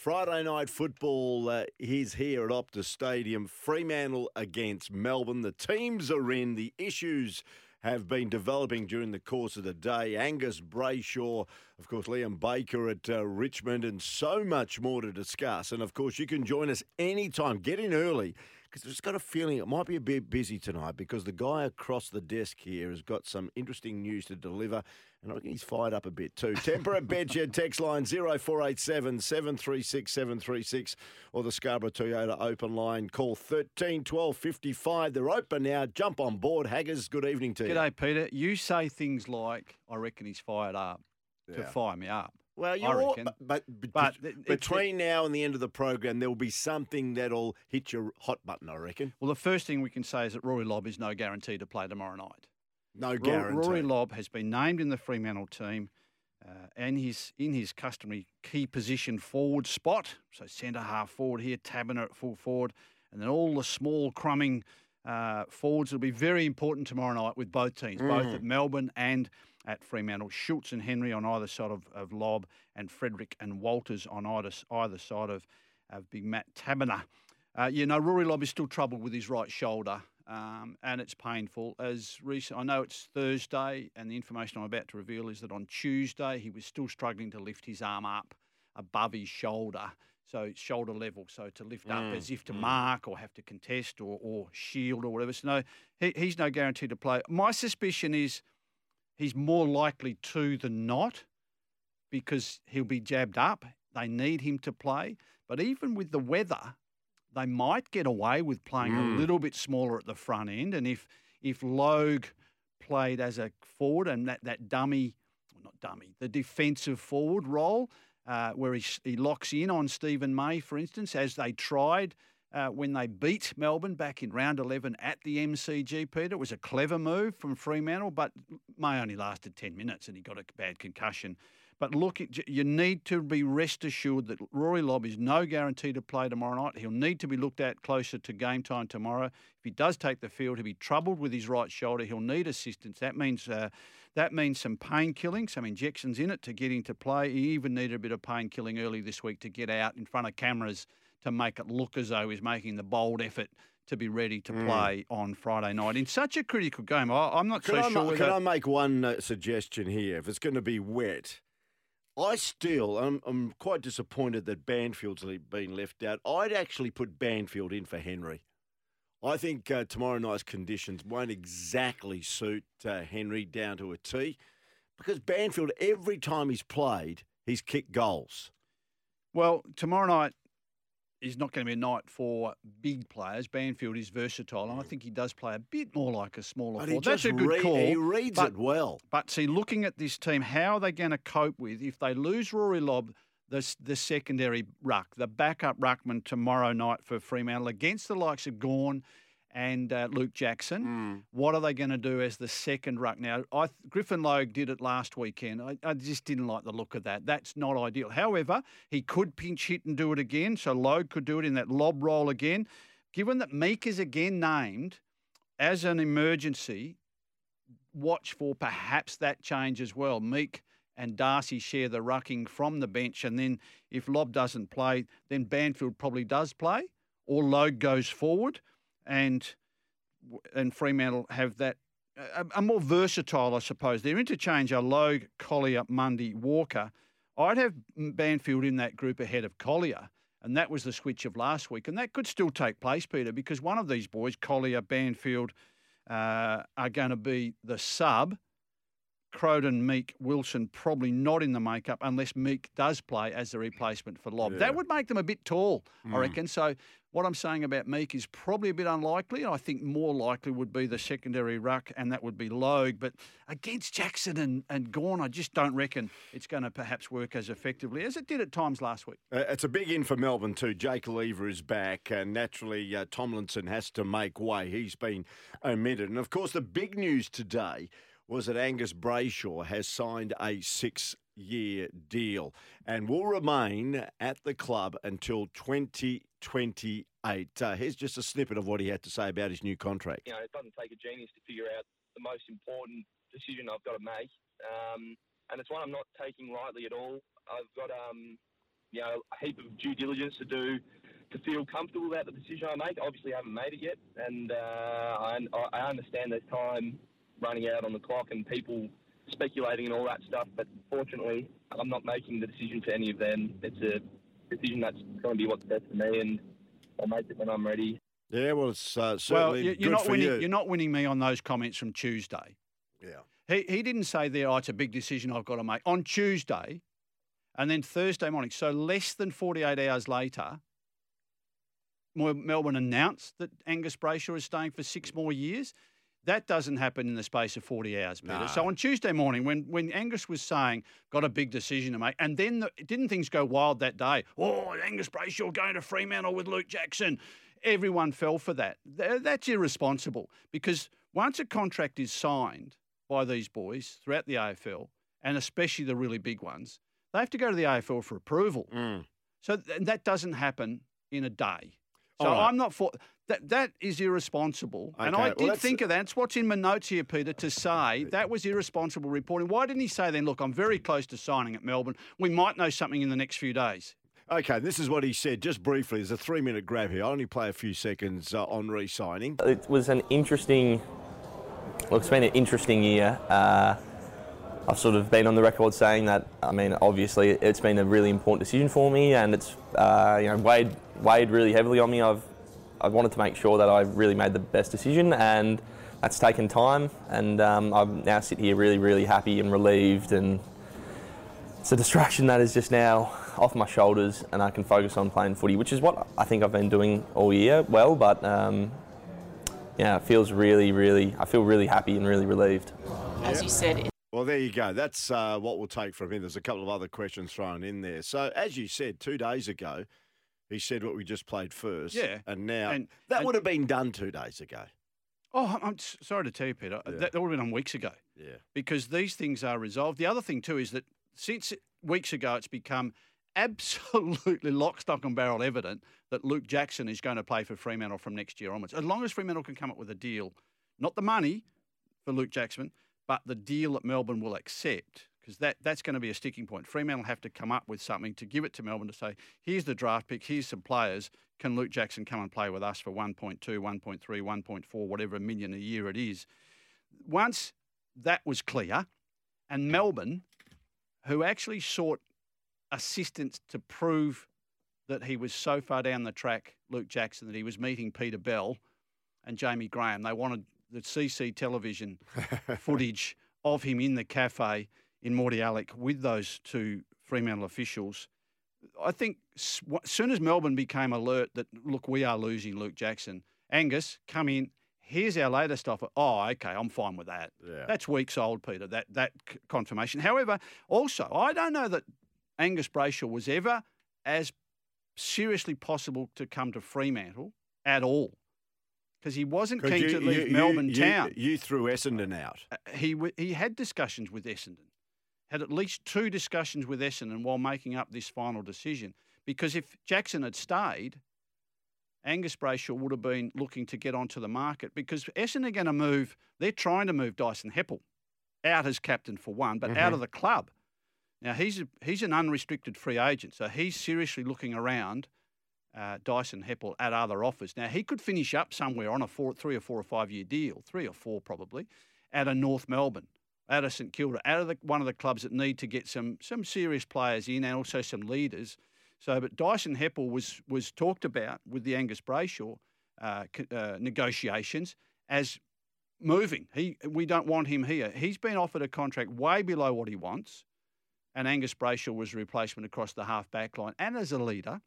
Friday night football uh, is here at Optus Stadium. Fremantle against Melbourne. The teams are in. The issues have been developing during the course of the day. Angus Brayshaw, of course, Liam Baker at uh, Richmond, and so much more to discuss. And of course, you can join us anytime. Get in early because I've just got a feeling it might be a bit busy tonight because the guy across the desk here has got some interesting news to deliver. And I reckon he's fired up a bit too. Tempera Bedshed text line 0487 736 736 or the Scarborough Toyota open line. Call 13 12 55. They're open now. Jump on board. Haggers, good evening to you. G'day, Peter. You say things like, I reckon he's fired up to fire me up. Well, you're all, but, but, But bet- it- it- between now and the end of the program, there will be something that'll hit your hot button. I reckon. Well, the first thing we can say is that Rory Lobb is no guarantee to play tomorrow night. No guarantee. Rory Lobb has been named in the Fremantle team uh, and he's in his customary key position forward spot. So centre half forward here, Taberner at full forward, and then all the small crumbing uh, forwards will be very important tomorrow night with both teams, both Mm. at Melbourne and at Fremantle. Schultz and Henry on either side of, of Lobb, and Frederick and Walters on either, either side of, of Big Matt Taberner. Uh, you know, Rory Lobb is still troubled with his right shoulder, um, and it's painful. As recent, I know it's Thursday, and the information I'm about to reveal is that on Tuesday he was still struggling to lift his arm up above his shoulder, so shoulder level. So to lift up Mm, as if to mm. mark or have to contest or, or shield or whatever. So no, he, he's no guarantee to play. My suspicion is he's more likely to than not because he'll be jabbed up. They need him to play. But even with the weather, they might get away with playing Mm. a little bit smaller at the front end. And if if Logue played as a forward and that, that dummy, well, not dummy, the defensive forward role, uh, where he, he locks in on Stephen May, for instance, as they tried uh, when they beat Melbourne back in round 11 at the MCG, Peter. It was a clever move from Fremantle, but May only lasted 10 minutes and he got a bad concussion. But look, you need to be rest assured that Rory Lobb is no guarantee to play tomorrow night. He'll need to be looked at closer to game time tomorrow. If he does take the field, he'll be troubled with his right shoulder. He'll need assistance. That means uh, that means some pain killing, some injections in it to get him to play. He even needed a bit of pain killing early this week to get out in front of cameras to make it look as though he's making the bold effort to be ready to Mm. play on Friday night in such a critical game. I, I'm not Can, so I, sure. ma- can I make one uh, suggestion here? If it's going to be wet, I still, I'm, I'm quite disappointed that Banfield's been left out. I'd actually put Banfield in for Henry. I think uh, tomorrow night's conditions won't exactly suit uh, Henry down to a T because Banfield, every time he's played, he's kicked goals. Well, tomorrow night is not going to be a night for big players. Banfield is versatile, and I mm. think he does play a bit more like a smaller But forward. he That's a good read- call. He reads but, it well. But see, looking at this team, how are they going to cope with if they lose Rory Lobb, the, the secondary ruck, the backup ruckman tomorrow night for Fremantle against the likes of Gawn and uh, Luke Jackson? Mm. What are they going to do as the second ruck? Now, I, Griffin Logue did it last weekend. I, I just didn't like the look of that. That's not ideal. However, he could pinch hit and do it again, so Logue could do it in that Lobb role again. Given that Meek is again named as an emergency, watch for perhaps that change as well. Meek and Darcy share the rucking from the bench, and then if Lobb doesn't play, then Banfield probably does play, or Logue goes forward, and and Fremantle have that a, a more versatile, I suppose. Their interchange are Logue, Collier, Mundy, Walker. I'd have Banfield in that group ahead of Collier. And that was the switch of last week. And that could still take place, Peter, because one of these boys, Collier, Banfield, uh, are going to be the sub. Croden, Meek, Wilson probably not in the makeup unless Meek does play as the replacement for Lobb. Yeah. That would make them a bit tall, I Mm. reckon. So what I'm saying about Meek is probably a bit unlikely. I think more likely would be the secondary ruck, and that would be Logue. But against Jackson and, and Gawn, I just don't reckon it's going to perhaps work as effectively as it did at times last week. Uh, it's a big in for Melbourne too. Jake Lever is back, and naturally uh, Tomlinson has to make way. He's been omitted, and of course the big news today was that Angus Brayshaw has signed a six-year deal and will remain at the club until 2028. Uh, here's just a snippet of what he had to say about his new contract. you know, it doesn't take a genius to figure out the most important decision I've got to make. Um, and it's one I'm not taking lightly at all. I've got um, you know a heap of due diligence to do to feel comfortable about the decision I make. Obviously, I haven't made it yet, and uh, I, I understand there's time running out on the clock and people speculating and all that stuff. But fortunately, I'm not making the decision for any of them. It's a decision that's going to be what's best for me, and I'll make it when I'm ready. Yeah, well, it's uh, certainly you- good you're not for winning. you. You're not winning me on those comments from Tuesday. Yeah. He he didn't say there. Oh, it's a big decision I've got to make on Tuesday, and then Thursday morning. So less than 48 hours later, Melbourne announced that Angus Brayshaw is staying for six more years. That doesn't happen in the space of 40 hours, Peter. So on Tuesday morning, when, when Angus was saying, got a big decision to make, and then the, didn't things go wild that day? Oh, Angus Brayshaw going to Fremantle with Luke Jackson. Everyone fell for that. Th- That's irresponsible because once a contract is signed by these boys throughout the AFL, and especially the really big ones, they have to go to the AFL for approval. Mm. So th- that doesn't happen in a day. So All right. I'm not for that. That is irresponsible, and I well, did that's- think of that. It's what's in my notes here, Peter, to say that was irresponsible reporting. Why didn't he say then? Look, I'm very close to signing at Melbourne. We might know something in the next few days. Okay, this is what he said just briefly. There's a three minute grab here. I only play a few seconds uh, on re signing. It was an interesting. Look, it's been an interesting year. Uh, I've sort of been on the record saying that. I mean, obviously, it's been a really important decision for me, and it's uh, you know weighed weighed really heavily on me. I've I wanted to make sure that I really made the best decision, and that's taken time. And um, I'm now sit here really, really happy and relieved, and it's a distraction that is just now off my shoulders, and I can focus on playing footy, which is what I think I've been doing all year. Well, but um, yeah, it feels really, really. I feel really happy and really relieved. As you said, Well, there you go. That's uh, what we'll take from him. There's a couple of other questions thrown in there. So, as you said two days ago, he said what we just played first. Yeah. And now And- that and- would have been done two days ago. Oh, I'm- sorry to tell you, Peter. Yeah. That, that would have been on weeks ago. Yeah. because these things are resolved. The other thing too is that since weeks ago, it's become absolutely lock, stock, and barrel evident that Luke Jackson is going to play for Fremantle from next year onwards. As long as Fremantle can come up with a deal, not the money for Luke Jackson, but the deal that Melbourne will accept, because that, that's going to be a sticking point. Fremantle have to come up with something to give it to Melbourne to say, here's the draft pick, here's some players. Can Luke Jackson come and play with us for 1.2, 1.3, 1.4, whatever million a year it is? Once that was clear, and Melbourne, who actually sought assistance to prove that he was so far down the track, Luke Jackson, that he was meeting Peter Bell and Jamie Graham. They wanted the CC television footage of him in the cafe in Mordialloc with those two Fremantle officials. I think as soon as Melbourne became alert that, look, we are losing Luke Jackson, Angus, come in. Here's our latest offer. Oh, okay, I'm fine with that. Yeah. That's weeks old, Peter. That that confirmation. However, also I don't know that Angus Brayshaw was ever as seriously possible to come to Fremantle at all because he wasn't keen you- to leave you- Melbourne you, town. You, threw Essendon out. Uh, he w- he had discussions with Essendon, had at least two discussions with Essendon while making up this final decision. Because if Jackson had stayed, Angus Brayshaw would have been looking to get onto the market because Essendon are going to move. They're trying to move Dyson Heppell out as captain for one, but out of the club. Now he's a, he's an unrestricted free agent, so he's seriously looking around uh, Dyson Heppell at other offers. Now he could finish up somewhere on a four, three or four or five year deal, three or four probably, at a North Melbourne, out of St Kilda, out of the, one of the clubs that need to get some some serious players in and also some leaders. So, but Dyson Heppell was was talked about with the Angus Brayshaw uh, uh, negotiations as moving. He we don't want him here. He's been offered a contract way below what he wants, and Angus Brayshaw was a replacement across the half back line and as a leader,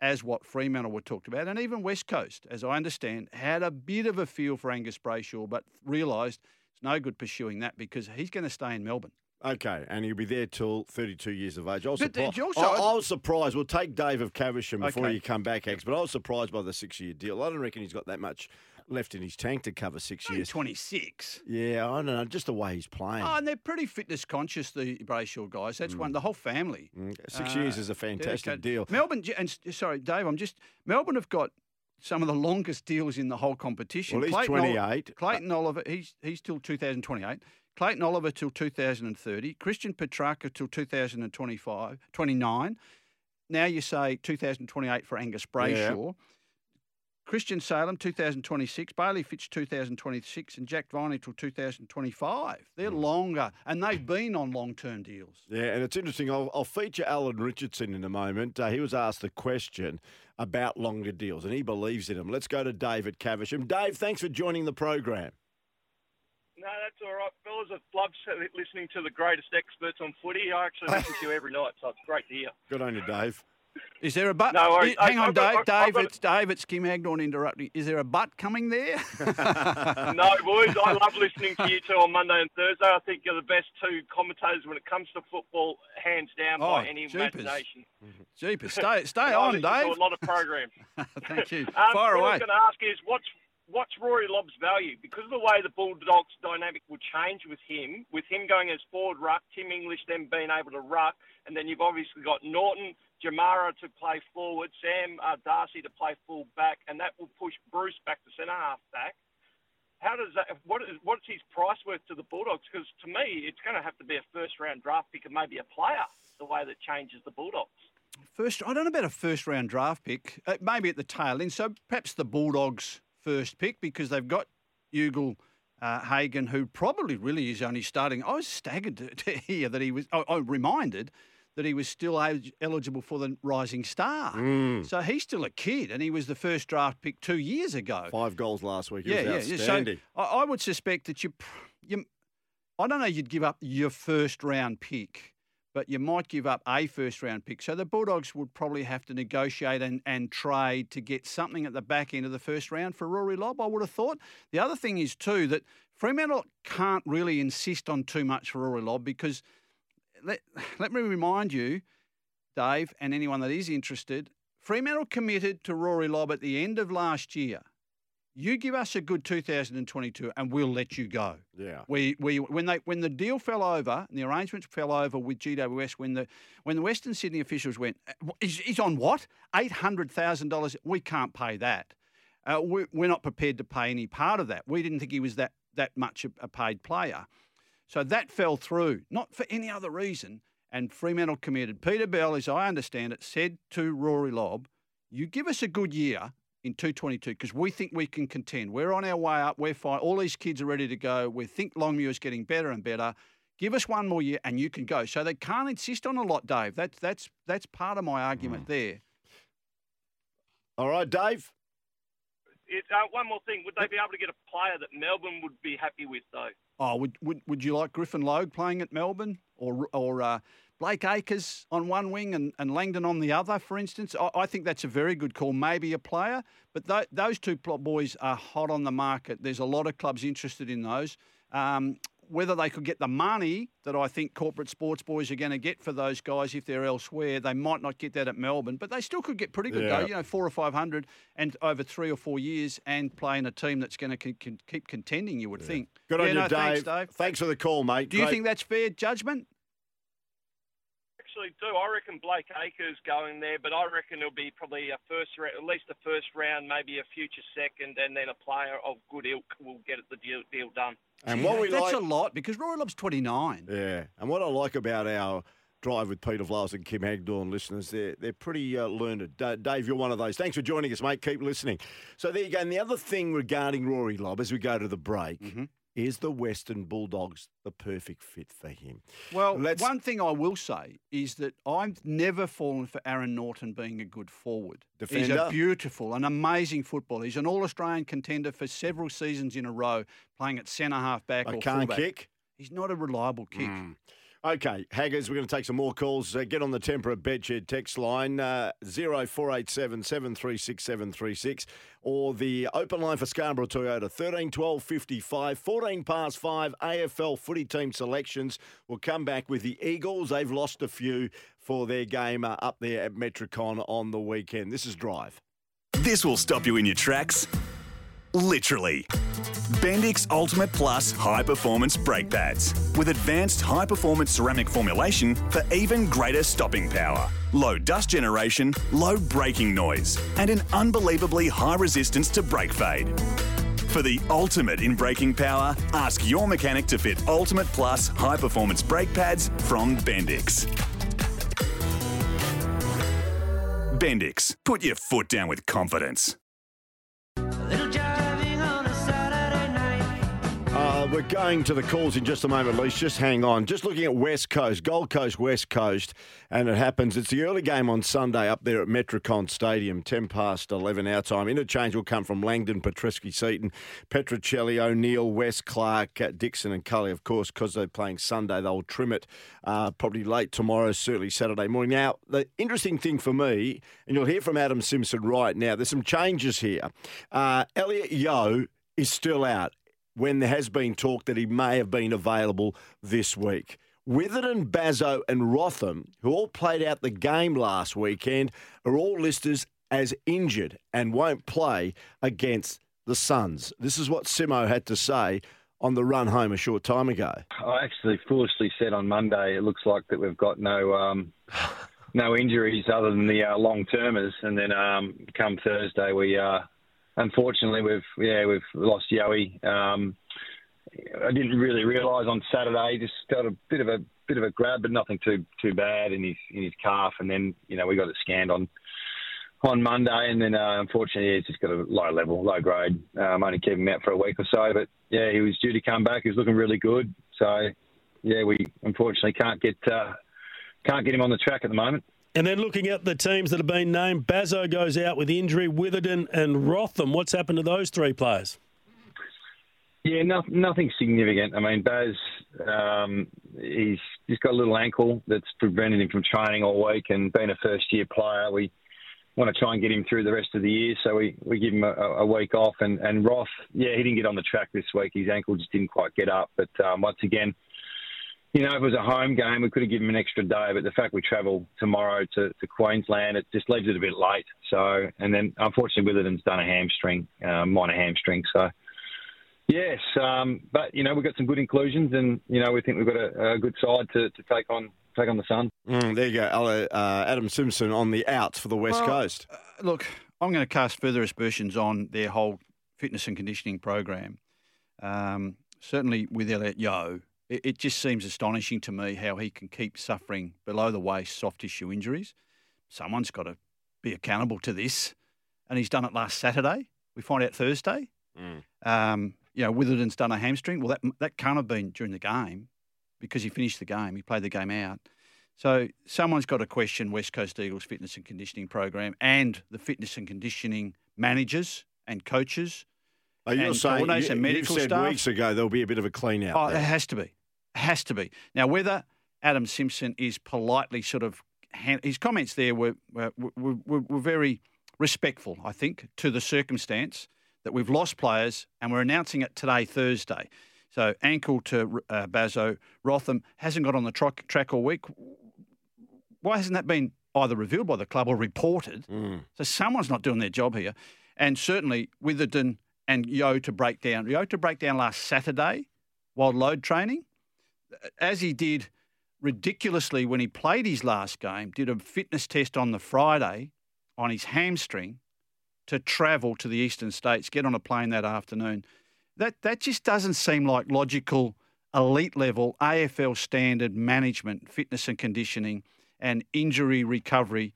as what Fremantle were talked about, and even West Coast, as I understand, had a bit of a feel for Angus Brayshaw, but realised it's no good pursuing that because he's going to stay in Melbourne. Okay, and he'll be there till 32 years of age. I was, But surpri- also- I, I was surprised. We'll take Dave of Caversham before Okay. you come back, X, but I was surprised by the six year deal. I don't reckon he's got that much left in his tank to cover six Only years. 26. Yeah, I don't know. Just the way he's playing. Oh, and they're pretty fitness conscious, the Brayshaw guys. That's one, the whole family. Mm, Six Uh, years is a fantastic deal. Melbourne, and sorry, Dave, I'm just, Melbourne have got some of the longest deals in the whole competition. Well, he's Clayton Ol- 28. Clayton Oliver, he's he's till 2028. Clayton Oliver till 2030. Christian Petracca till 2025, 29. now you say 2028 for Angus Brayshaw. Christian Salem 2026, Bailey Fritsch 2026, and Jack Viney till 2025. They're Hmm. longer, and they've been on long-term deals. Yeah, and it's interesting. I'll, I'll feature Alan Richardson in a moment. Uh, he was asked the question about longer deals, and he believes in them. Let's go to David Caversham. Dave, thanks for joining the program. No, that's all right, fellas. I love listening to the greatest experts on footy. I actually listen to you every night, so it's great to hear. Good on you, Dave. Is there a butt? No worries. I- Hang I- on, I've Dave. Dave, it's Dave. It's Kim Hagdorn interrupting. Is there a butt coming there? no, boys, I love listening to you two on Monday and Thursday. I think you're the best two commentators when it comes to football, hands down Oh, by any jeepers. imagination. Jeepers, stay, stay I on, Dave. a lot of programs. Thank you. Um, Fire what I was going to ask is what's what's Rory Lobb's value? Because of the way the Bulldogs dynamic will change with him, with him going as forward ruck, Tim English then being able to ruck, and then you've obviously got Naughton, Jamarra to play forward, Sam uh, Darcy to play full back, and that will push Bruce back to centre half back. How does that? What is what's his price worth to the Bulldogs? Because to me, it's going to have to be a first round draft pick and maybe a player. The way that changes the Bulldogs. First, I don't know about a first round draft pick. Uh, maybe at the tail end. So perhaps the Bulldogs' first pick because they've got Ugle uh, Hagan, who probably really is only starting. I was staggered to, to hear that he was. I, I reminded that he was still eligible for the Rising Star. So he's still a kid, and he was the first draft pick two years ago. Five goals last week. It Yeah, was yeah. yeah. So I, I would suspect that you, you, I don't know, you'd give up your first round pick, but you might give up a first round pick. So the Bulldogs would probably have to negotiate and, and trade to get something at the back end of the first round for Rory Lobb. I would have thought. The other thing is too that Fremantle can't really insist on too much for Rory Lobb because let, let me remind you, Dave, and anyone that is interested, Fremantle committed to Rory Lobb at the end of last year. You give us a good 2022 and we'll let you go. Yeah. We, we when they when the deal fell over and the arrangements fell over with GWS when the when the Western Sydney officials went "Uh, he's, he's on what? eight hundred thousand dollars? We can't pay that. Uh, we, we're not prepared to pay any part of that. We didn't think he was that that much a, a paid player. So that fell through not for any other reason. And Fremantle committed. Peter Bell as I understand it said to Rory Lobb you give us a good year in 222 because we think we can contend. We're on our way up. We're fine. All these kids are ready to go. We think Longmuir is getting better and better. Give us one more year and you can go. So they can't insist on a lot, Dave. That's that's that's part of my argument there. All right, Dave. It, uh, one more thing, would they be able to get a player that Melbourne would be happy with though? Oh, would would, would you like Griffin Logue playing at Melbourne or or uh, Blake Acres on one wing and, and Langdon on the other, for instance? I, I think that's a very good call. Maybe a player, but th- those two boys are hot on the market. There's a lot of clubs interested in those. Um, whether they could get the money that I think corporate sports boys are going to get for those guys if they're elsewhere, they might not get that at Melbourne, but they still could get pretty good Yeah. though. You know, four or five hundred and over three or four years, and play in a team that's going to con- con- keep contending. You would think. Good Yeah, on you, no, Dave. Thanks, Dave. Thanks for the call, mate. Do you think that's fair judgment? Actually, do I reckon Blake Acres going there, but I reckon it'll be probably a first, ra- at least a first round, maybe a future second, and then a player of good ilk will get the deal, deal done. And what we that's like, a lot because Roy Lobb's 29. yeah, and what I like about our drive with Peter Vlas and Kim Hagdorn listeners, they're they're pretty uh, learned. Da- Dave, you're one of those. Thanks for joining us, mate. Keep listening. So there you go. And the other thing regarding Rory Lobb, as we go to the break, Mm-hmm. Is the Western Bulldogs the perfect fit for him? Well, Let's- one thing I will say is that I've never fallen for Aaron Naughton being a good forward. He's a beautiful, an amazing footballer. He's an All-Australian contender for several seasons in a row, playing at centre half back I or can't fullback. kick. He's not a reliable kick. Hmm. Okay, Haggers, we're going to take some more calls. Uh, get on the Temperate Bedshed text line, uh, 0487 736 736, or the open line for Scarborough Toyota, 13 12 55, 14 past 5 AFL footy team selections. We'll come back with the Eagles. They've lost a few for their game uh, up there at Metricon on the weekend. This is Drive. This will stop you in your tracks. Literally. Bendix Ultimate Plus High Performance Brake Pads with advanced high performance ceramic formulation for even greater stopping power, low dust generation, low braking noise, and an unbelievably high resistance to brake fade. For the ultimate in braking power, ask your mechanic to fit Ultimate Plus High Performance Brake Pads from Bendix. Bendix, put your foot down with confidence. Uh, we're going to the calls in just a moment, Lise. Just hang on. Just looking at West Coast, Gold Coast, West Coast, and it happens. It's the early game on Sunday up there at Metricon Stadium, 10 past 11 our time. Interchange will come from Langdon, Petrevski, Seton, Petruccelli, O'Neill, West, Clark, uh, Dixon, and Culley. Of course, because they're playing Sunday, they'll trim it uh, probably late tomorrow, certainly Saturday morning. Now, the interesting thing for me, and you'll hear from Adam Simpson right now, there's some changes here. Uh, Elliot Yeo is still out when there has been talk that he may have been available this week. Witherden, Bazzo, and Rotham, who all played out the game last weekend, are all listed as injured and won't play against the Suns. This is what Simo had to say on the run home a short time ago. I actually foolishly said on Monday it looks like that we've got no um, no injuries other than the uh, long termers, and then um, come Thursday we uh, unfortunately, we've yeah we've lost Yowie. Um, I didn't really realise on Saturday. Just got a bit of a bit of a grab, but nothing too too bad in his in his calf. And then you know we got it scanned on on Monday, and then uh, unfortunately he's just got a low level, low grade. Um, only kept him out for a week or so, but yeah, he was due to come back. He was looking really good. So yeah, we unfortunately can't get uh, can't get him on the track at the moment. And then looking at the teams that have been named, Bazzo goes out with injury, Witherden and Rotham. What's happened to those three players? Yeah, no, nothing significant. I mean, Baz, um, he's he's got a little ankle that's prevented him from training all week, and being a first year player, we want to try and get him through the rest of the year. So we, we give him a, a week off. And, and Roth, yeah, he didn't get on the track this week. His ankle just didn't quite get up. But um, once again, you know, if it was a home game, we could have given him an extra day. But the fact we travel tomorrow to, to Queensland, it just leaves it a bit late. So, and then unfortunately, Witherden's done a hamstring, uh, minor hamstring. So, yes, um, but you know, we've got some good inclusions, and you know, we think we've got a, a good side to, to take on take on the Sun. Mm, there you go, uh, Adam Simpson on the outs for the West Well, Coast. uh, look, I'm going to cast further aspersions on their whole fitness and conditioning program. Um, certainly with Elliot Yeo, it, it just seems astonishing to me how he can keep suffering below the waist soft tissue injuries. Someone's got to be accountable to this, and he's done it last Saturday. We find out Thursday. Um, you know, Witherden's done a hamstring. Well, that that can't have been during the game because he finished the game. He played the game out. So someone's got to question West Coast Eagles fitness and conditioning program and the fitness and conditioning managers and coaches. Are and saying you, and you medical said staff. weeks ago there'll be a bit of a clean out. Oh, it has to be. Has to be. Now, whether Adam Simpson is politely sort of, his comments there were, were, were, were, very respectful, I think, to the circumstance that we've lost players and we're announcing it today, Thursday. So, ankle to uh, Bazzo, Rotham hasn't got on the track all week. Why hasn't that been either revealed by the club or reported? So, someone's not doing their job here. And certainly, Witherden and Yeo to break down. Yeo to break down last Saturday while load training, as he did ridiculously when he played his last game, did a fitness test on the Friday on his hamstring to travel to the eastern states, get on a plane that afternoon. That that just doesn't seem like logical elite level AFL standard management, fitness and conditioning and injury recovery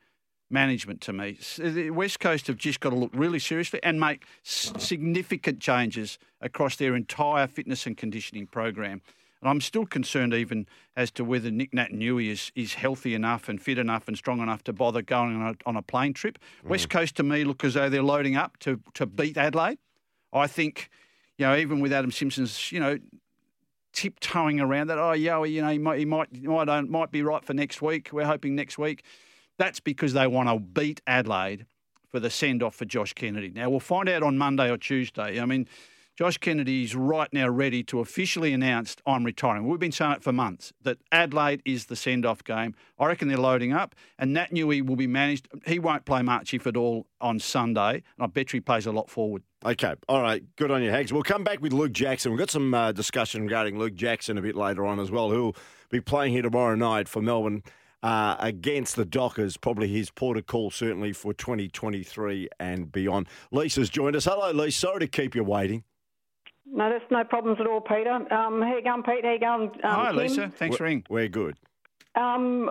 management to me. The West Coast have just got to look really seriously and make s- significant changes across their entire fitness and conditioning program. And I'm still concerned even as to whether Nick Naitanui is, is healthy enough and fit enough and strong enough to bother going on a, on a plane trip. West Coast to me look as though they're loading up to, to beat Adelaide. I think, you know, even with Adam Simpson's, you know, tiptoeing around that. Oh, yeah, you know, he might, he might, he might, uh, might be right for next week. We're hoping next week. That's because they want to beat Adelaide for the send off for Josh Kennedy. Now we'll find out on Monday or Tuesday. I mean, Josh Kennedy is right now ready to officially announce I'm retiring. We've been saying it for months that Adelaide is the send off game. I reckon they're loading up, and Nat Newey will be managed. He won't play much, if at all, on Sunday. And I bet he plays a lot forward. Okay, all right, good on you, Hags. We'll come back with Luke Jackson. We've got some uh, discussion regarding Luke Jackson a bit later on as well, who'll be playing here tomorrow night for Melbourne uh, against the Dockers. Probably his port of call, certainly for 2023 and beyond. Lisa's joined us. Hello, Lisa. Sorry to keep you waiting. No, that's no problems at all, Peter. Um, how you going, Pete? How you going, um, Hi, Kim? Lisa. Thanks for ringing. We're good. Um,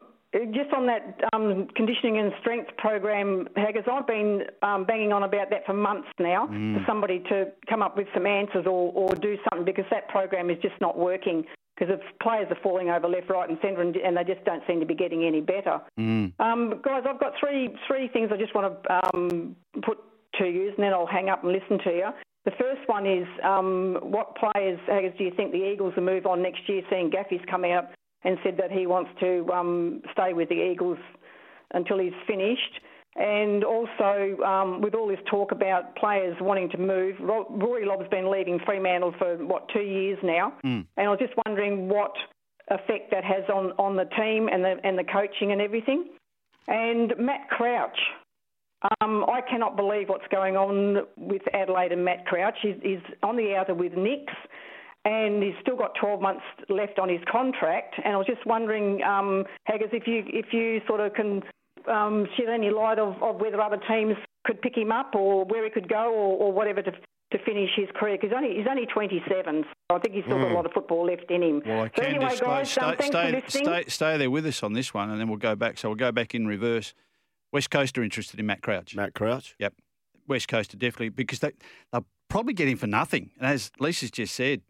Just on that um, conditioning and strength program, Haggis, I've been um, banging on about that for months now for somebody to come up with some answers or, or do something because that program is just not working because the players are falling over left, right, and centre, and, and they just don't seem to be getting any better. Um, guys, I've got three three things I just want to um, put to you, and then I'll hang up and listen to you. The first one is um, what players, Haggis, do you think the Eagles will move on next year? Seeing Gaffey's come out and said that he wants to um, stay with the Eagles until he's finished. And also, um, with all this talk about players wanting to move, Rory Lobb's been leaving Fremantle for, what, two years now. And I was just wondering what effect that has on, on the team and the, and the coaching and everything. And Matt Crouch. Um, I cannot believe what's going on with Adelaide and Matt Crouch. He's, he's on the outer with Nicks, and he's still got 12 months left on his contract. And I was just wondering, um, Haggis, if you if you sort of can um, shed any light of, of whether other teams could pick him up or where he could go or, or whatever to to finish his career because only, he's only 27, so I think he's still got a lot of football left in him. Hmm. Well, I so can anyway, disclose. guys, Stay, um, stay, stay, stay there with us on this one, and then we'll go back. So we'll go back in reverse. West Coast are interested in Matt Crouch. Matt Crouch. Yep. West Coast are definitely because they they'll probably get him for nothing. And as Lisa's just said,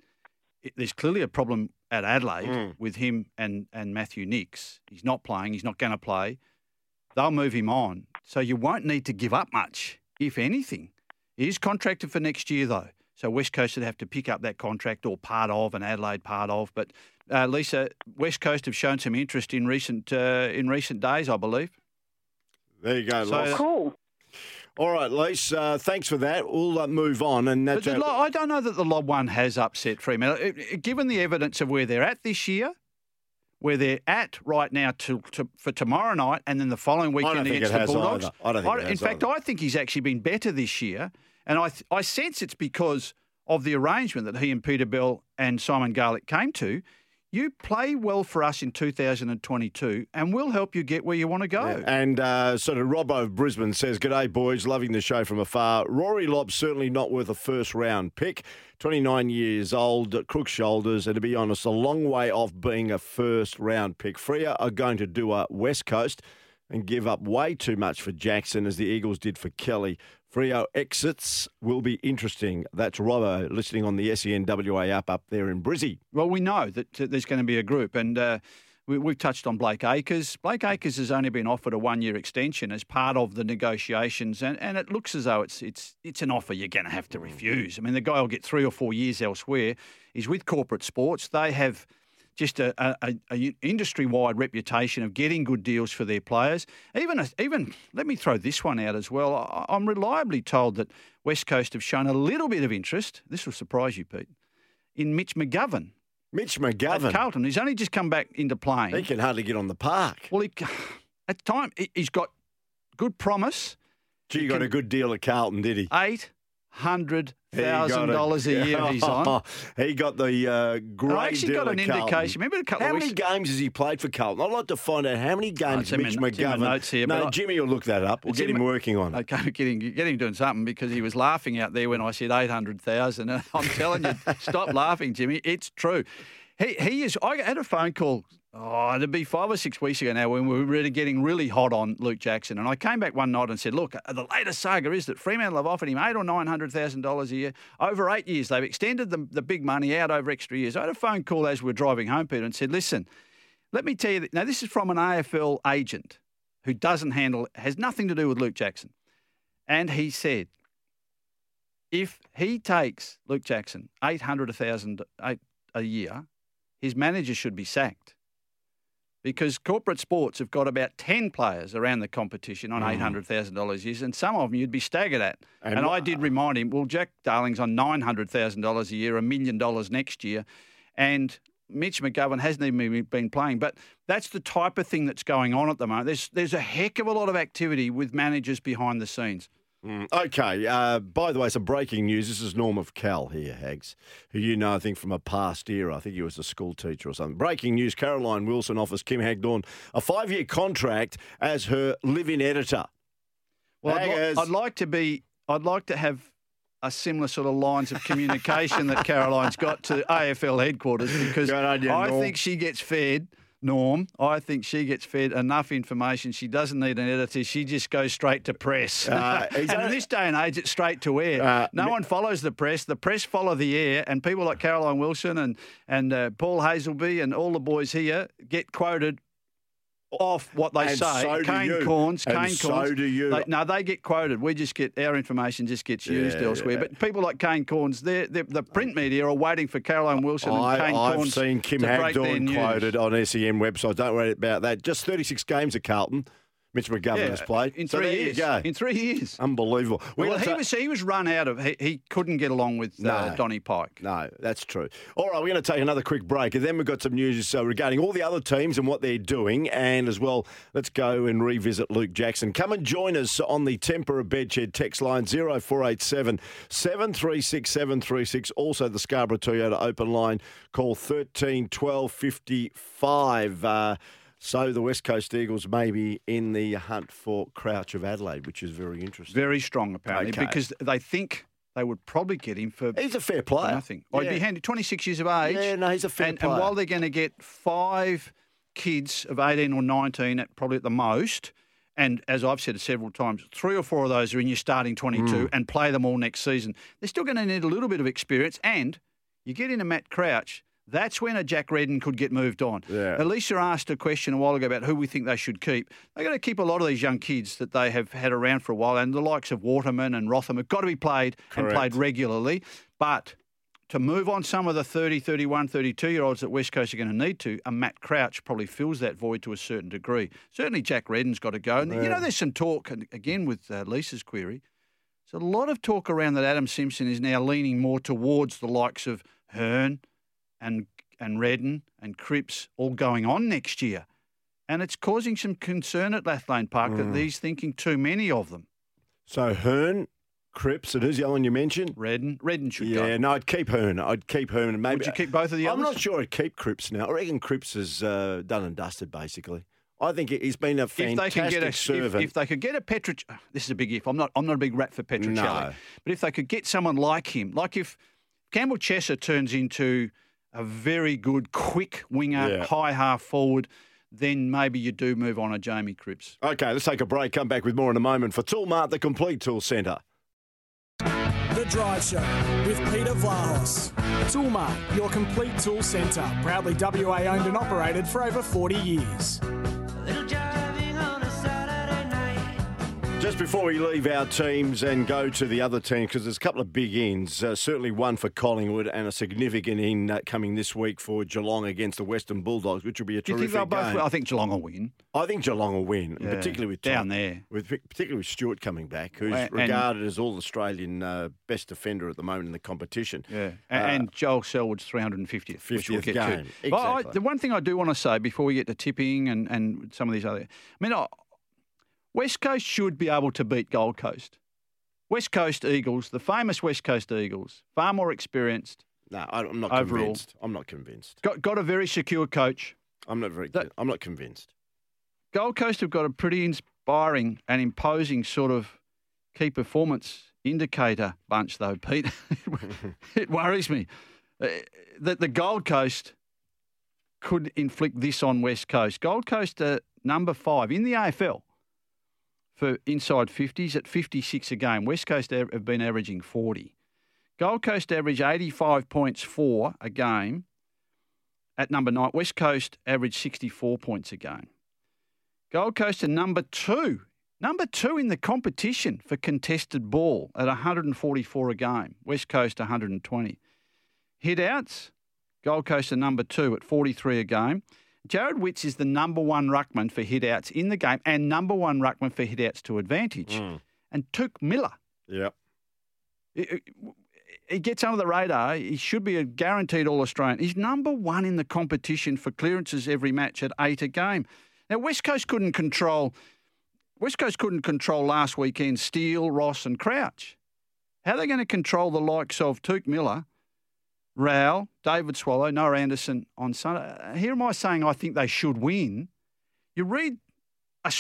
it, there's clearly a problem at Adelaide Hmm. with him and and Matthew Nicks. He's not playing. He's not going to play. They'll move him on, so you won't need to give up much, if anything. He is contracted for next year though, so West Coast would have to pick up that contract or part of, and Adelaide part of. But uh, Lisa, West Coast have shown some interest in recent uh, in recent days, I believe. There you go, So- Loss. Cool. All right, Lise, uh, thanks for that. We'll uh, move on. And But that's the our- I don't know that the Lobb one has upset Fremantle. It- it- Given the evidence of where they're at this year, where they're at right now to, to, for tomorrow night, and then the following weekend think against it the has Bulldogs. either. I don't think it in fact, either. I think he's actually been better this year, and I th- I sense it's because of the arrangement that he and Peter Bell and Simon Garlick came to. You play well for us in 2022, and we'll help you get where you want to go. And uh, sort of Robbo of Brisbane says, G'day, boys. Loving the show from afar. Rory Lobb's certainly not worth a first round pick. 29 years old, crook shoulders, and to be honest, a long way off being a first round pick. Freo are going to do a West Coast and give up way too much for Jackson as the Eagles did for Kelly. Freo exits will be interesting. That's Robbo listening on the SENWA app up there in Brizzy. Well, we know that there's going to be a group, and uh, we, we've touched on Blake Acres. Blake Acres has only been offered a one-year extension as part of the negotiations, and, and it looks as though it's it's it's an offer you're going to have to refuse. I mean, the guy will get three or four years elsewhere. He's with corporate sports. They have just a, a, a industry-wide reputation of getting good deals for their players. Even even let me throw this one out as well. I, I'm reliably told that West Coast have shown a little bit of interest. This will surprise you, Pete. In Mitch McGovern Mitch at McGovern, Carlton. He's only just come back into playing. he can hardly get on the park. Well, he, at the time he- he's got good promise. Gee, you got a good deal at Carlton, did he? Eight hundred thousand dollars a year he's on. he got the uh, great I actually got an indication. Remember a couple How of many games has he played for Carlton? I'd like to find out how many games in Mitch in McGovern. notes here, no, Jimmy will look that up. We'll get him working on it. Okay, get him, get him doing something because he was laughing out there when I said eight hundred thousand. And I'm telling you, stop laughing, Jimmy. It's true. He he is. I had a phone call. Oh, it'd be five or six weeks ago now when we were really getting really hot on Luke Jackson, and I came back one night and said, "Look, the latest saga is that Fremantle have offered him eight or nine hundred thousand dollars a year over eight years. They've extended the, the big money out over extra years." I had a phone call as we were driving home, Peter, and said, "Listen, let me tell you. That, now, this is from an AFL agent who doesn't handle, has nothing to do with Luke Jackson, and he said." if he takes Luke Jackson eight hundred thousand a year, his manager should be sacked. Because corporate sports have got about ten players around the competition on hmm. eight hundred thousand dollars a year, and some of them you'd be staggered at. And And, I did remind him, well, Jack Darling's on nine hundred thousand dollars a year, a million dollars next year, and Mitch McGovern hasn't even been playing. But that's the type of thing that's going on at the moment. There's there's a heck of a lot of activity with managers behind the scenes. Mm, Okay. Uh, by the way, some breaking news. This is Norm of Cal here, Hags, who you know, I think, from a past era. I think he was a school teacher or something. Breaking news Caroline Wilson offers Kim Hagdorn a five year contract as her living editor. Well, I'd, li- I'd like to be. I'd like to have a similar sort of lines of communication that Caroline's got to AFL headquarters because I Norm. think she gets fed Norm, I think she gets fed enough information. She doesn't need an editor. She just goes straight to press. Uh, and in this day and age, it's straight to air. Uh, no me- one follows the press. The press follow the air, and people like Caroline Wilson and and uh, Paul Hazelby and all the boys here get quoted off what they And say. so you. Cornes, And Kane so Cornes. do you. They, no, they get quoted. We just get our information just gets used Yeah, elsewhere. yeah. But people like Kane Cornes, they're, they're, the print media are waiting for Caroline Wilson and I, Kane I've Cornes seen Kim Hagdorn quoted on SEN websites. Don't worry about that. Just 36 games at Carlton. Mitch McGovern Yeah, has played. in So three years. In three years. Unbelievable. Well, he was he was run out of. He, he couldn't get along with uh, No. Donny Pyke. No, that's true. All right, we're going to take another quick break, and then we've got some news uh, regarding all the other teams and what they're doing, and as well, let's go and revisit Luke Jackson. Come and join us on the Tempera Bedshed text line 0487 736 736. Also, the Scarborough Toyota open line. Call 13 12 55. Uh, so the West Coast Eagles may be in the hunt for Crouch of Adelaide, which is very interesting. Very strong apparently Okay. because they think they would probably get him for He's a fair player. nothing. Oh, he'd be handy. Twenty six years of age. Yeah, no, he's a fair and, player. and while they're going to get five kids of eighteen or nineteen, at probably at the most. And as I've said several times, three or four of those are in your starting 22 Mm. and play them all next season. They're still going to need a little bit of experience. And you get into Matt Crouch, that's when a Jack Redden could get moved on. Yeah. Alicia asked a question a while ago about who we think they should keep. They've got to keep a lot of these young kids that they have had around for a while, and the likes of Waterman and Rotham have got to be played and played regularly. But to move on some of the 30, 31, 32 year olds that West Coast are going to need to, a Matt Crouch probably fills that void to a certain degree. Certainly Jack Redden's got to go. And, you know, there's some talk, and again with uh, Lisa's query, there's a lot of talk around that Adam Simpson is now leaning more towards the likes of Hurn and and Redden and Cripps all going on next year. And it's causing some concern at Lathlain Park that he's thinking too many of them. So Hurn, Cripps, and who's the other one you mentioned? Redden, Redden should Yeah, go. Yeah, no, I'd keep Hurn. I'd keep Hurn. and Maybe Would you keep both of the I'm others? not sure I'd keep Cripps now. I reckon Cripps is uh, done and dusted, basically. I think he's been a if they fantastic can get a if, servant. if they could get a Petric, this is a big if. I'm not I'm not a big rat for Petruccelli, No. but if they could get someone like him, like if Campbell Chesser turns into a very good quick winger, Yeah. high half forward, then maybe you do move on a Jamie Cripps. okay, let's take a break. Come back with more in a moment for Toolmart, the complete tool centre. The Drive Show with Peter Vlahos. Toolmart, your complete tool centre. Proudly WA owned and operated for over 40 years. Just before we leave our teams and go to the other team, because there's a couple of big ins, uh, certainly one for Collingwood and a significant in uh, coming this week for Geelong against the Western Bulldogs, which will be a Do terrific they'll both? game. I think Geelong will win. I think Geelong will win, Yeah, particularly with down Tom- there. with particularly with Stewart coming back, who's And- regarded as all Australian uh, best defender at the moment in the competition. Yeah, and, Uh, and Joel Selwood's 350th, which we'll get game. to. But I, the one thing I do want to say before we get to tipping and, and some of these other, I mean, I, West Coast should be able to beat Gold Coast. West Coast Eagles, the famous West Coast Eagles, far more experienced, No, I'm not Overall. convinced. I'm not convinced. got got a very secure coach. I'm not very. That- I'm not convinced. Gold Coast have got a pretty inspiring and imposing sort of key performance indicator bunch, though, Pete. it worries me uh, that the Gold Coast could inflict this on West Coast. Gold Coast are number five in the AFL for inside 50s at 56 a game. West Coast have been averaging 40. Gold Coast average 85 points for a game at number nine. West Coast average 64 points a game. Gold Coast are number two, number two in the competition for contested ball at 144 a game. West Coast 120. Hit outs, Gold Coast are number two at 43 a game. Jarrod Witts is the number one ruckman for hitouts in the game and number one ruckman for hitouts to advantage. Hmm. And Touk Miller, Yep. he- he gets under the radar. He should be a guaranteed All Australian. He's number one in the competition for clearances every match at eight a game. Now West Coast couldn't control. West Coast couldn't control last weekend Steele, Ross, and Crouch. How are they going to control the likes of Took Miller, Rowell, David Swallow, Noah Anderson on Sunday? Uh, Here am I saying I think they should win. You read a,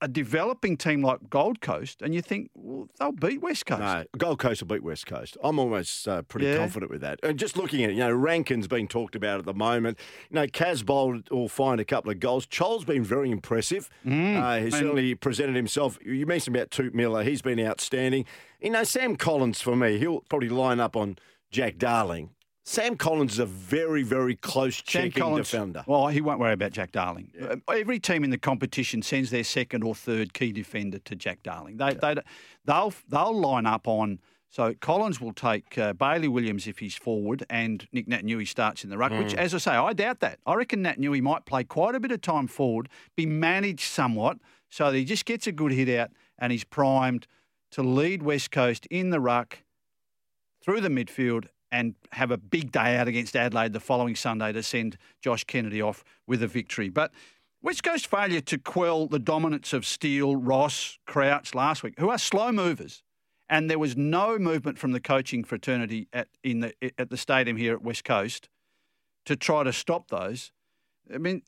a, developing team like Gold Coast, and you think well, they'll beat West Coast. No, Gold Coast will beat West Coast. I'm almost uh, pretty Yeah. confident with that. And just looking at it, you know, Rankin's being talked about at the moment. You know, Casbold will find a couple of goals. Chol's been very impressive. uh, he's and- certainly presented himself. You mentioned about Toot Miller. He's been outstanding. You know, Sam Collins for me, he'll probably line up on Jack Darling. Sam Collins is a very, very close Sam checking Collins, defender. Well, he won't worry about Jack Darling. Uh, Every team in the competition sends their second or third key defender to Jack Darling. They, they, they'll they'll line up on. So Collins will take uh, Bailey Williams if he's forward, and Nic Naitanui starts in the ruck. Which, Mm. as I say, I doubt that. I reckon Naitanui might play quite a bit of time forward, be managed somewhat, so that he just gets a good hit out and he's primed to lead West Coast in the ruck through the midfield and have a big day out against Adelaide the following Sunday to send Josh Kennedy off with a victory. But West Coast failure to quell the dominance of Steele, Ross, Crouch last week, who are slow movers, and there was no movement from the coaching fraternity at in the at the stadium here at West Coast to try to stop those. I mean,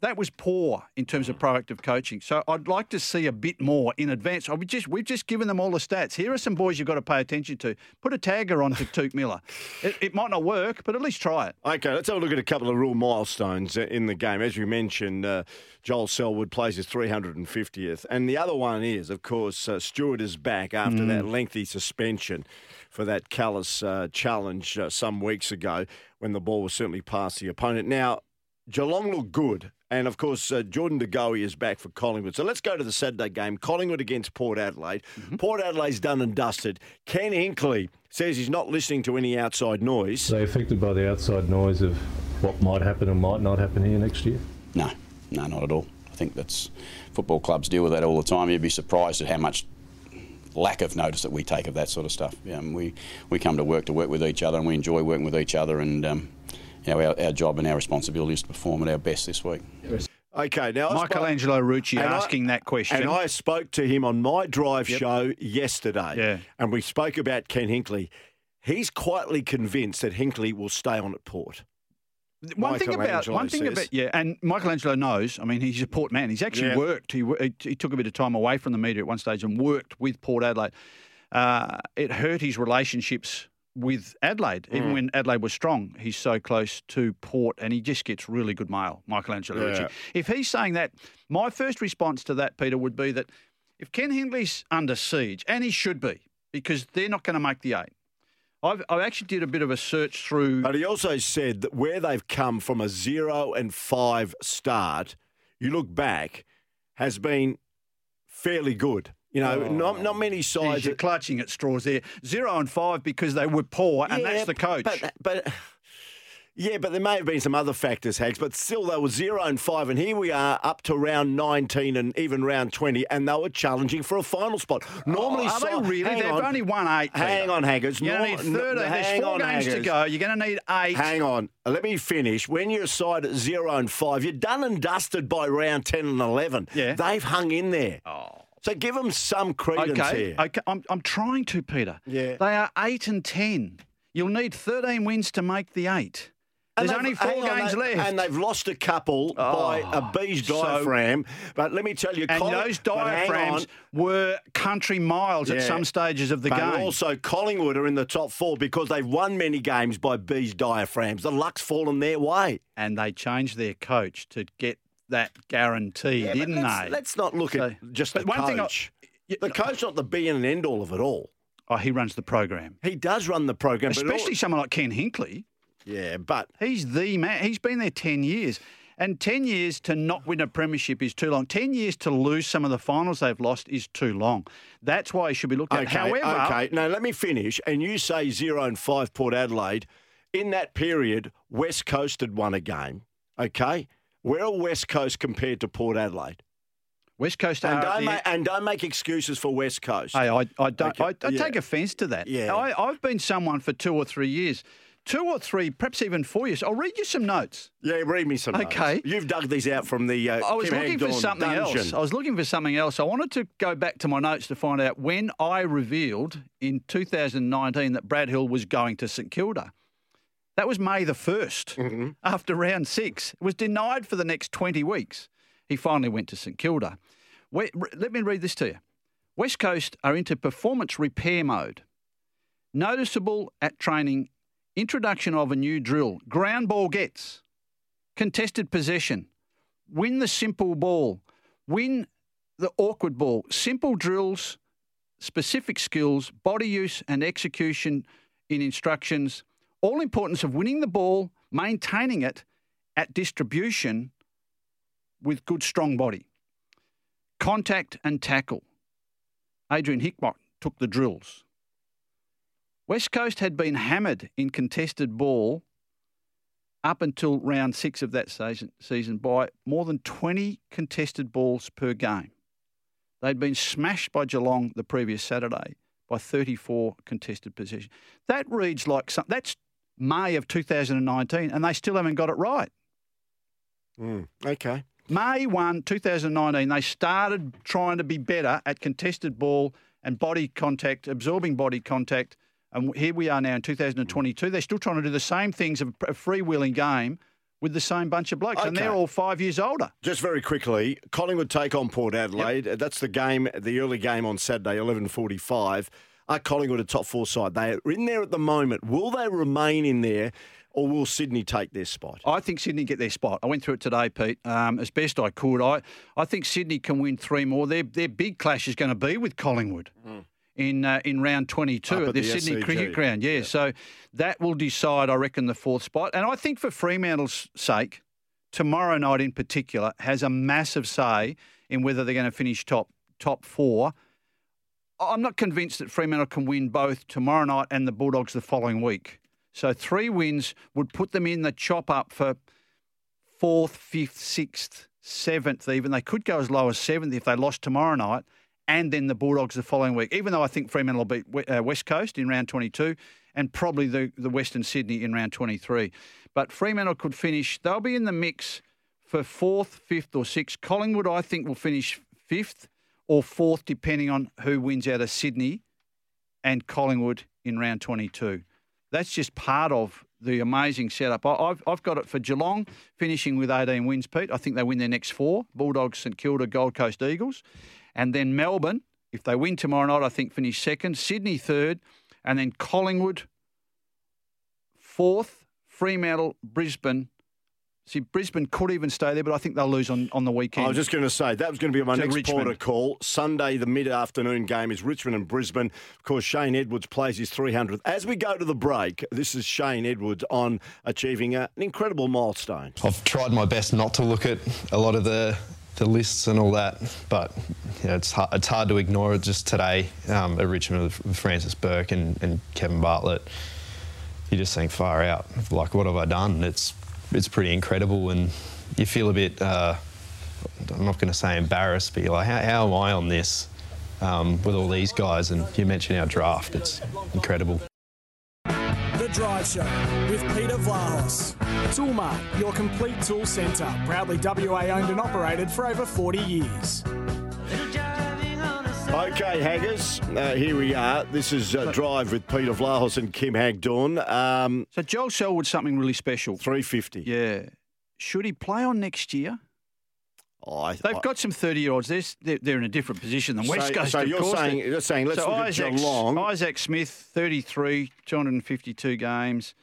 that was poor in terms of proactive coaching. So I'd like to see a bit more in advance. I've just we've just given them all the stats. Here are some boys you've got to pay attention to. Put a tagger on to Touk Miller. It, it might not work, but at least try it. Okay, let's have a look at a couple of real milestones in the game. As we mentioned, uh, Joel Selwood plays his 350th. And the other one is, of course, uh, Stewart is back after that lengthy suspension for that callous uh, challenge uh, some weeks ago when the ball was certainly past the opponent. Now, Geelong look good. And of course, uh, Jordan De Goey is back for Collingwood. So let's go to the Saturday game. Collingwood against Port Adelaide. Port Adelaide's done and dusted. Ken Hinkley says he's not listening to any outside noise. Are they affected by the outside noise of what might happen and might not happen here next year? No, no, not at all. I think that's football clubs deal with that all the time. You'd be surprised at how much lack of notice that we take of that sort of stuff. Um, we we come to work to work with each other, and we enjoy working with each other. And um, you know, our, our job and our responsibility is to perform at our best this week. Okay, now I spoke- Michelangelo Rucci and I- asking that question. And I spoke to him on my drive Yep. show yesterday. Yeah. And we spoke about Ken Hinkley. He's quietly convinced that Hinkley will stay on at Port. one thing about one thing says. about yeah, and Michelangelo knows. I mean, he's a Port man. He's actually Yeah. worked. He, he he took a bit of time away from the media at one stage and worked with Port Adelaide. Uh, it hurt his relationships with Adelaide, even Mm. when Adelaide was strong. He's so close to Port, and he just gets really good mail. Michelangelo Yeah. Rucci. If he's saying that, my first response to that, Peter, would be that if Ken Hinkley's under siege, and he should be, because they're not going to make the eight. I've, I actually did a bit of a search through. But he also said that where they've come from a zero and five start, you look back, has been fairly good. You know, oh, not not many sides. you're clutching at straws there. Zero and five because they were poor, and Yeah, that's the coach. But, but yeah, but there may have been some other factors, Hags. But still, they were zero and five, and here we are up to round nineteen and even round twenty, and they were challenging for a final spot. Normally, Oh, are si- they really? They've on. only won eight. Hang Peter. on, Haggers. Going to need 30. There's four games to go. You're going to need eight. Hang on. Let me finish. When you're a side at zero and five, you're done and dusted by round 10 and 11. Yeah. They've hung in there. Oh. So give them some credence Okay, here. okay. I'm, I'm trying to, Peter. Yeah. They are eight and ten. You'll need 13 wins to make the eight. And There's only four on, games left. And they've lost a couple by oh, a bee's so- diaphragm. but let me tell you, and Colli- those diaphragms on. were country miles at some stages of the game. also, Collingwood are in the top four because they've won many games by bees diaphragms. The luck's fallen their way. and they changed their coach to get that guarantee, Yeah, didn't let's, they? Let's not look So- at just the one thing I- coach. The coach not the be and end all of it all. Oh, he runs the program. He does run the program, but all- Especially someone like Ken Hinkley. yeah, but He's the man. He's been there 10 years. And 10 years to not win a premiership is too long. 10 years to lose some of the finals they've lost is too long. That's why he should be looked at. Okay, However, okay. Now, let me finish. And you say zero and five Port Adelaide. In that period, West Coast had won a game. Okay, where are West Coast compared to Port Adelaide? West Coast And don't, make, and don't make excuses for West Coast. Hey, I, I don't. Okay, I, I yeah. take offence to that. Yeah. I, I've been someone for two or three years, two or three, perhaps even four years. I'll read you some notes. yeah, read me some. notes. Okay. you've dug these out from the. Uh, I was Kim looking for Hagdorn something else. I was looking for something else. I wanted to go back to my notes to find out when I revealed in 2019 that Brad Hill was going to St Kilda. That was May the 1st Mm-hmm. after round six. It was denied for the next 20 weeks. He finally went to St Kilda. We, let me read this to you. West Coast are into performance repair mode. Noticeable at training, introduction of a new drill, ground ball gets, contested possession, win the simple ball, win the awkward ball, simple drills, specific skills, body use and execution in instructions, all importance of winning the ball, maintaining it at distribution with good strong body. Contact and tackle. Adrian Hickmott took the drills. West Coast had been hammered in contested ball up until round six of that season, by more than 20 contested balls per game. They'd been smashed by Geelong the previous Saturday by 34 contested possessions. That reads like some, that's May of 2019, and they still haven't got it right. Mm, okay. May 1, 2019, they started trying to be better at contested ball and body contact, absorbing body contact. And here we are now in 2022. They're still trying to do the same things of a freewheeling game with the same bunch of blokes, and they're all five years older. Just very quickly, Collingwood take on Port Adelaide. That's the game, the early game on Saturday, eleven forty-five. Are Collingwood a top four side? They are in there at the moment. Will they remain in there, or will Sydney take their spot? I think Sydney get their spot. I went through it today, Pete, um, as best I could. I, I think Sydney can win three more. Their their big clash is going to be with Collingwood in uh, in round twenty two Up at, the, the Sydney SCG. Cricket Ground. Yeah, so that will decide, I reckon, the fourth spot. And I think for Fremantle's sake, tomorrow night in particular has a massive say in whether they're going to finish top top four. I'm not convinced that Fremantle can win both tomorrow night and the Bulldogs the following week. So three wins would put them in the chop up for fourth, fifth, sixth, seventh, even. They could go as low as seventh if they lost tomorrow night, and then the Bulldogs the following week. Even though I think Fremantle will beat uh, West Coast in round 22 and probably the, the Western Sydney in round 23. But Fremantle could finish, they'll be in the mix for fourth, fifth, or sixth. Collingwood, I think, will finish fifth or fourth, depending on who wins out of Sydney and Collingwood in round 22. That's just part of the amazing setup. I- I've, I've got it for Geelong finishing with 18 wins, Pete. I think they win their next four Bulldogs, St Kilda, Gold Coast Eagles. And then Melbourne, if they win tomorrow night, I think finish second. Sydney third. And then Collingwood fourth. Fremantle, Brisbane. See, Brisbane could even stay there, but I think they'll lose on, on the weekend. I was just going to say that was going to be my To next Richmond. port of call. Sunday, the mid-afternoon game is Richmond and Brisbane. Of course, Shane Edwards plays his 300th. As we go to the break, this is Shane Edwards on achieving a, an incredible milestone. I've tried my best not to look at a lot of the the lists and all that, but yeah, it's hard, it's hard to ignore it. Just today um, at Richmond with with Francis Bourke and, and Kevin Bartlett, you just think far out. Like, what have I done? It's it's pretty incredible, and you feel a bit. Uh, I'm not going to say embarrassed, but you're like, how, how am I on this um, with all these guys? And you mentioned our draft. It's incredible. The Drive Show with Peter Vlahos. Toolmart, your complete tool centre. Proudly WA owned and operated for over 40 years. Okay, Haggers, uh, here we are. This is uh, Drive with Peter Vlahos and Kim Hagdorn. Um, so Joel Selwood's something really special. 350. Yeah. Should he play on next year? Oh, I, They've got some 30 year olds. They're, they're, in a different position than West So- Coast. so of you're course. saying- you're saying let's so look at Isaac, Geelong. Isaac Smith, 33, 252 games.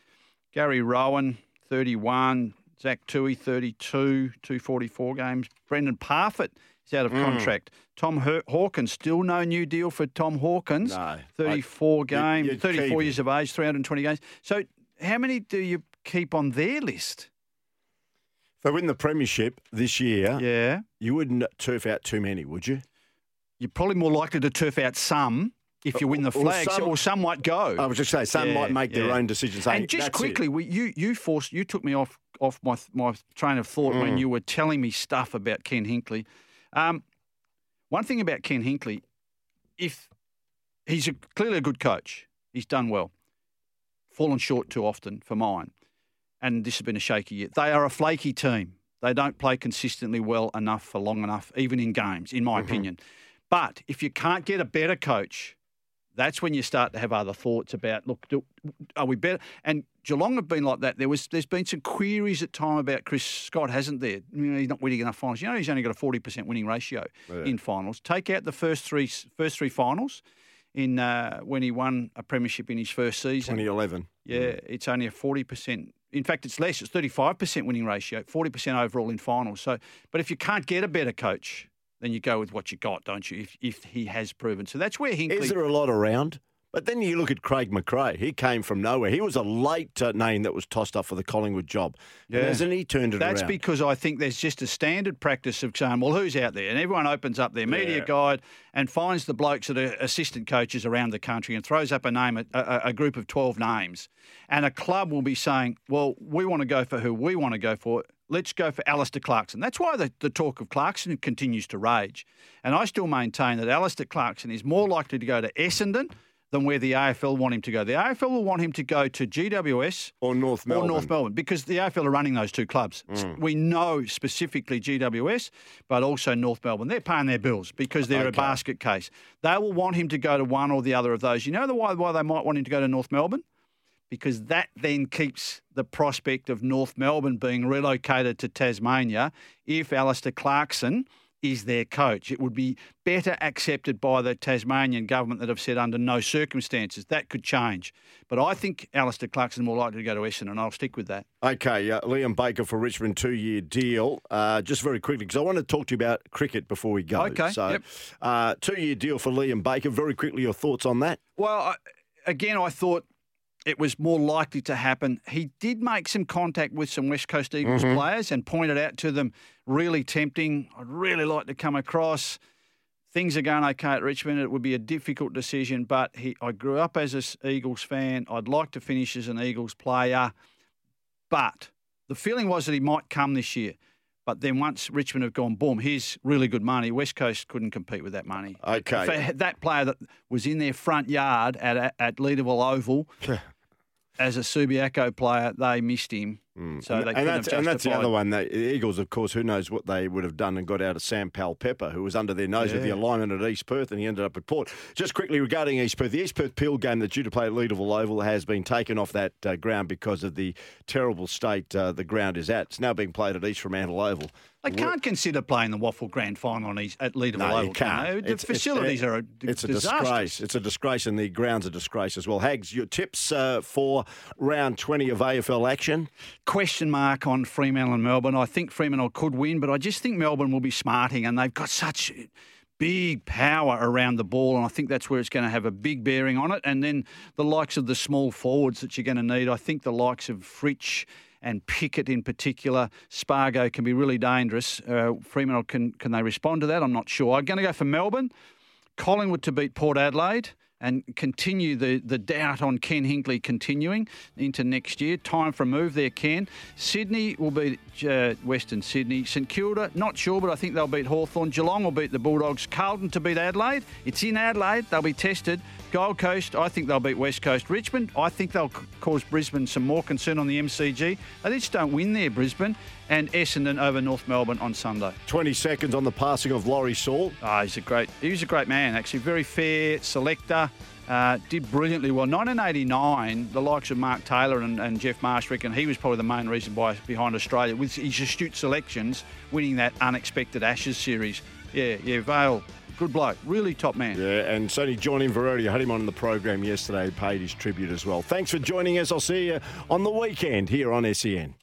Gary Rohan, 31. Zach Tuohy, 32, 244 games. Brandan Parfitt is out of Mm. contract. Tom Her- Hawkins, still no new deal for Tom Hawkins. No. 34 I- games, you'd 34 keep years of age, 320 games. So how many do you keep on their list? If they win the premiership this year, yeah, you wouldn't turf out too many, would you? You're probably more likely to turf out some if you win the Or flags, some- or some might go. I was just saying, some might make their own decisions. saying, and just "That's quickly, we, you you forced you took me off off my my train of thought when Mm. you were telling me stuff about Ken Hinkley. Um, one thing about Ken Hinkley, if he's a, clearly a good coach, he's done well. Fallen short too often for mine, and this has been a shaky year. They are a flaky team. They don't play consistently well enough for long enough, even in games, in my opinion. But if you can't get a better coach, that's when you start to have other thoughts about look, do, are we better? And Geelong have been like that. There was, there's been some queries at time about Chris Scott, hasn't there? You know, he's not winning enough finals. You know, he's only got a forty percent winning ratio Yeah. in finals. Take out the first three, first three finals in uh, when he won a premiership in his first season. 2011. Yeah, it's only a forty percent. In fact, it's less. It's thirty-five percent winning ratio, forty percent overall in finals. So, but if you can't get a better coach, then you go with what you got, don't you? If if he has proven, so that's where Hinkley. Is there a lot around? But then you look at Craig McRae. He came from nowhere. He was a late uh, name that was tossed up for the Collingwood job. And hasn't he turned it That's around? because I think there's just a standard practice of saying, well, who's out there? And everyone opens up their media Yeah. guide and finds the blokes that are assistant coaches around the country and throws up a name, a, a, a group of 12 names. And a club will be saying, well, we want to go for who we want to go for. Let's go for Alastair Clarkson. That's why the, the talk of Clarkson continues to rage. And I still maintain that Alastair Clarkson is more likely to go to Essendon than where the AFL want him to go. The AFL will want him to go to GWS or North or Melbourne. North Melbourne because the AFL are running those two clubs. Mm. We know specifically GWS, but also North Melbourne. They're paying their bills because they're a basket case. They will want him to go to one or the other of those. You know the why why they might want him to go to North Melbourne? Because that then keeps the prospect of North Melbourne being relocated to Tasmania if Alastair Clarkson is their coach. It would be better accepted by the Tasmanian government that have said under no circumstances. That could change. But I think Alastair Clarkson more likely to go to Essendon, and I'll stick with that. Okay, uh, Liam Baker for Richmond two-year deal. Uh, just very quickly, because I want to talk to you about cricket before we go. Okay, So, yep. uh, two-year deal for Liam Baker. Very quickly, your thoughts on that? Well, I, again, I thought it was more likely to happen. He did make some contact with some West Coast Eagles Mhm. players and pointed out to them, really tempting. I'd really like to come across. Things are going okay at Richmond. It would be a difficult decision, but he, I grew up as an Eagles fan. I'd like to finish as an Eagles player, but the feeling was that he might come this year. But then once Richmond have gone, boom, here's really good money. West Coast couldn't compete with that money. Okay. For that player that was in their front yard at at Leederville Oval as a Subiaco player, they missed him. So and, and that's, and that's the other one. The Eagles, of course, who knows what they would have done and got out of Sam Powell Pepper, who was under their nose with the alignment at East Perth, and he ended up at Port. Just quickly regarding East Perth, the East Perth Peel game that's due to play at Leederville Oval has been taken off that uh, ground because of the terrible state uh, the ground is at. It's now being played at East Fremantle Oval. They can't consider playing the WAFL Grand Final on East, at Leederville No, Oval. you can't. can? The It's- it's- facilities are a d- It's a disastrous. disgrace. It's a disgrace, and the ground's a disgrace as well. Hags, your tips uh, for round 20 of AFL action? Question mark on Fremantle and Melbourne. I think Fremantle could win, but I just think Melbourne will be smarting, and they've got such big power around the ball, and I think that's where it's going to have a big bearing on it. And then the likes of the small forwards that you're going to need. I think the likes of Fritsch and Pickett in particular, Spargo can be really dangerous. Uh, Fremantle can can they respond to that? I'm not sure. I'm going to go for Melbourne. Collingwood to beat Port Adelaide and continue the, the doubt on Ken Hinkley continuing into next year. Time for a move there, Ken. Sydney will beat uh, Western Sydney. St Kilda, not sure, but I think they'll beat Hawthorn. Geelong will beat the Bulldogs. Carlton to beat Adelaide. It's in Adelaide. They'll be tested. Gold Coast, I think they'll beat West Coast. Richmond, I think they'll cause Brisbane some more concern on the MCG. They just don't win there, Brisbane. And Essendon over North Melbourne on Sunday. 20 seconds on the passing of Lawrie Sawle. Ah, he's a great. He was a great man, actually. Very fair selector. Uh, did brilliantly well. 1989, the likes of Mark Taylor and, and Geoff Marsh reckon he was probably the main reason why behind Australia with his astute selections, winning that unexpected Ashes series. Yeah, yeah, Vale, good bloke, really top man. Yeah, and Sonny John Inverarity, I had him on the program yesterday, paid his tribute as well. Thanks for joining us. I'll see you on the weekend here on SEN.